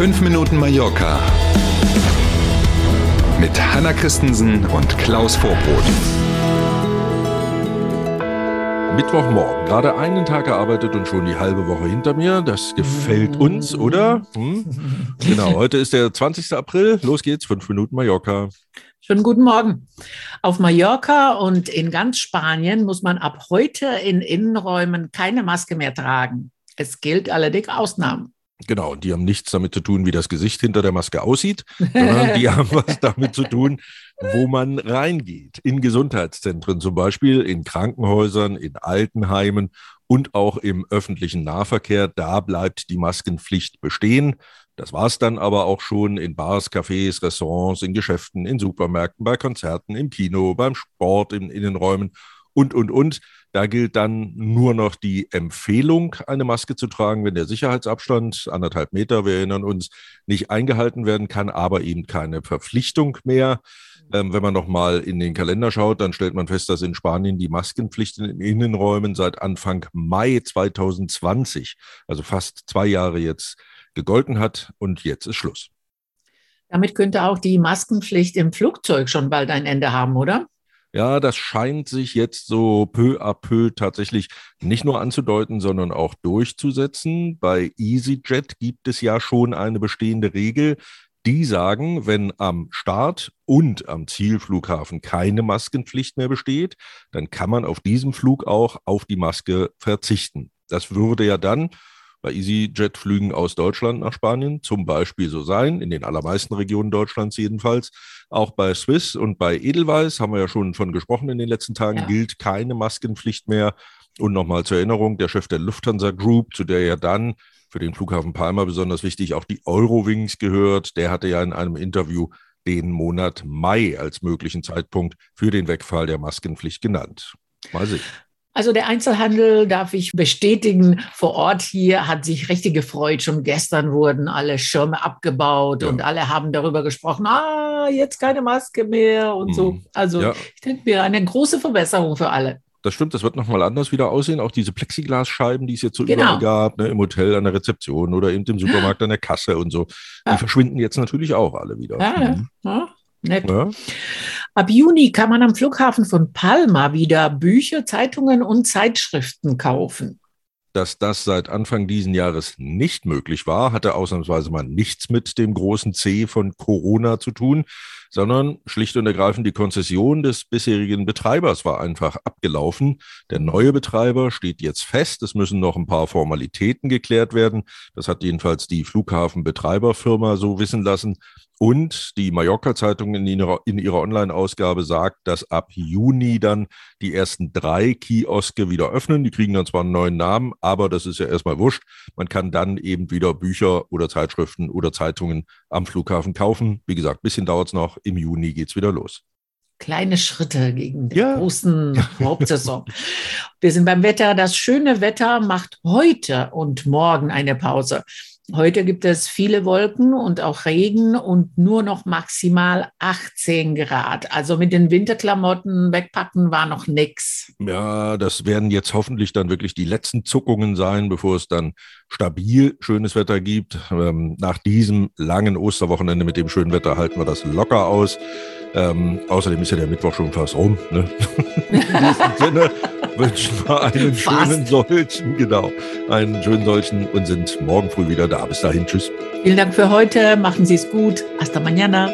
5 Minuten Mallorca mit Hanna Christensen und Klaus Vorbrot. Mittwochmorgen, gerade einen Tag gearbeitet und schon die halbe Woche hinter mir. Das gefällt uns, oder? Hm? Genau, heute ist der 20. April. Los geht's, 5 Minuten Mallorca. Schönen guten Morgen. Auf Mallorca und in ganz Spanien muss man ab heute in Innenräumen keine Maske mehr tragen. Es gilt allerdings Ausnahmen. Genau, und die haben nichts damit zu tun, wie das Gesicht hinter der Maske aussieht, sondern die haben was damit zu tun, wo man reingeht. In Gesundheitszentren zum Beispiel, in Krankenhäusern, in Altenheimen und auch im öffentlichen Nahverkehr. Da bleibt die Maskenpflicht bestehen. Das war es dann aber auch schon in Bars, Cafés, Restaurants, in Geschäften, in Supermärkten, bei Konzerten, im Kino, beim Sport, in Innenräumen und, und, und. Da gilt dann nur noch die Empfehlung, eine Maske zu tragen, wenn der Sicherheitsabstand, anderthalb Meter, wir erinnern uns, nicht eingehalten werden kann, aber eben keine Verpflichtung mehr. Ähm, wenn man nochmal in den Kalender schaut, dann stellt man fest, dass in Spanien die Maskenpflicht in Innenräumen seit Anfang Mai 2020, also fast zwei Jahre jetzt, gegolten hat und jetzt ist Schluss. Damit könnte auch die Maskenpflicht im Flugzeug schon bald ein Ende haben, oder? Ja, das scheint sich jetzt so peu à peu tatsächlich nicht nur anzudeuten, sondern auch durchzusetzen. Bei EasyJet gibt es ja schon eine bestehende Regel, die sagen, wenn am Start und am Zielflughafen keine Maskenpflicht mehr besteht, dann kann man auf diesem Flug auch auf die Maske verzichten. Das würde ja dann bei EasyJet-Flügen aus Deutschland nach Spanien zum Beispiel so sein, in den allermeisten Regionen Deutschlands jedenfalls. Auch bei Swiss und bei Edelweiss haben wir ja schon von gesprochen in den letzten Tagen, ja. gilt keine Maskenpflicht mehr. Und nochmal zur Erinnerung, der Chef der Lufthansa Group, zu der ja dann für den Flughafen Palma besonders wichtig auch die Eurowings gehört, der hatte ja in einem Interview den Monat Mai als möglichen Zeitpunkt für den Wegfall der Maskenpflicht genannt. Mal sehen. Also der Einzelhandel, darf ich bestätigen, vor Ort hier hat sich richtig gefreut. Schon gestern wurden alle Schirme abgebaut ja. und alle haben darüber gesprochen, ah, jetzt keine Maske mehr und mhm. so. Also ja. ich denke mir, eine große Verbesserung für alle. Das stimmt, das wird nochmal anders wieder aussehen. Auch diese Plexiglasscheiben, die es jetzt so genau. überall gab, ne, im Hotel an der Rezeption oder eben im Supermarkt an der Kasse und so, ja. die verschwinden jetzt natürlich auch alle wieder. Ja, mhm. ja. Nett. Ab Juni kann man am Flughafen von Palma wieder Bücher, Zeitungen und Zeitschriften kaufen. Dass das seit Anfang diesen Jahres nicht möglich war, hatte ausnahmsweise mal nichts mit dem großen C von Corona zu tun, sondern schlicht und ergreifend die Konzession des bisherigen Betreibers war einfach abgelaufen. Der neue Betreiber steht jetzt fest. Es müssen noch ein paar Formalitäten geklärt werden. Das hat jedenfalls die Flughafenbetreiberfirma so wissen lassen. Und die Mallorca-Zeitung in ihrer, in ihrer Online-Ausgabe sagt, dass ab Juni dann die ersten drei Kioske wieder öffnen. Die kriegen dann zwar einen neuen Namen, aber das ist ja erstmal wurscht. Man kann dann eben wieder Bücher oder Zeitschriften oder Zeitungen am Flughafen kaufen. Wie gesagt, bisschen dauert es noch. Im Juni geht es wieder los kleine Schritte gegen den ja. großen Hauptsaison. Wir sind beim Wetter. Das schöne Wetter macht heute und morgen eine Pause. Heute gibt es viele Wolken und auch Regen und nur noch maximal 18 Grad. Also mit den Winterklamotten wegpacken war noch nichts. Ja, das werden jetzt hoffentlich dann wirklich die letzten Zuckungen sein, bevor es dann stabil schönes Wetter gibt. Ähm, nach diesem langen Osterwochenende mit dem schönen Wetter halten wir das locker aus. Ähm, außerdem ist ja der Mittwoch schon fast rum. Ne? In diesem Sinne wünschen wir einen fast. schönen solchen, genau, einen schönen solchen und sind morgen früh wieder da. Bis dahin, tschüss. Vielen Dank für heute. Machen Sie es gut. Hasta mañana.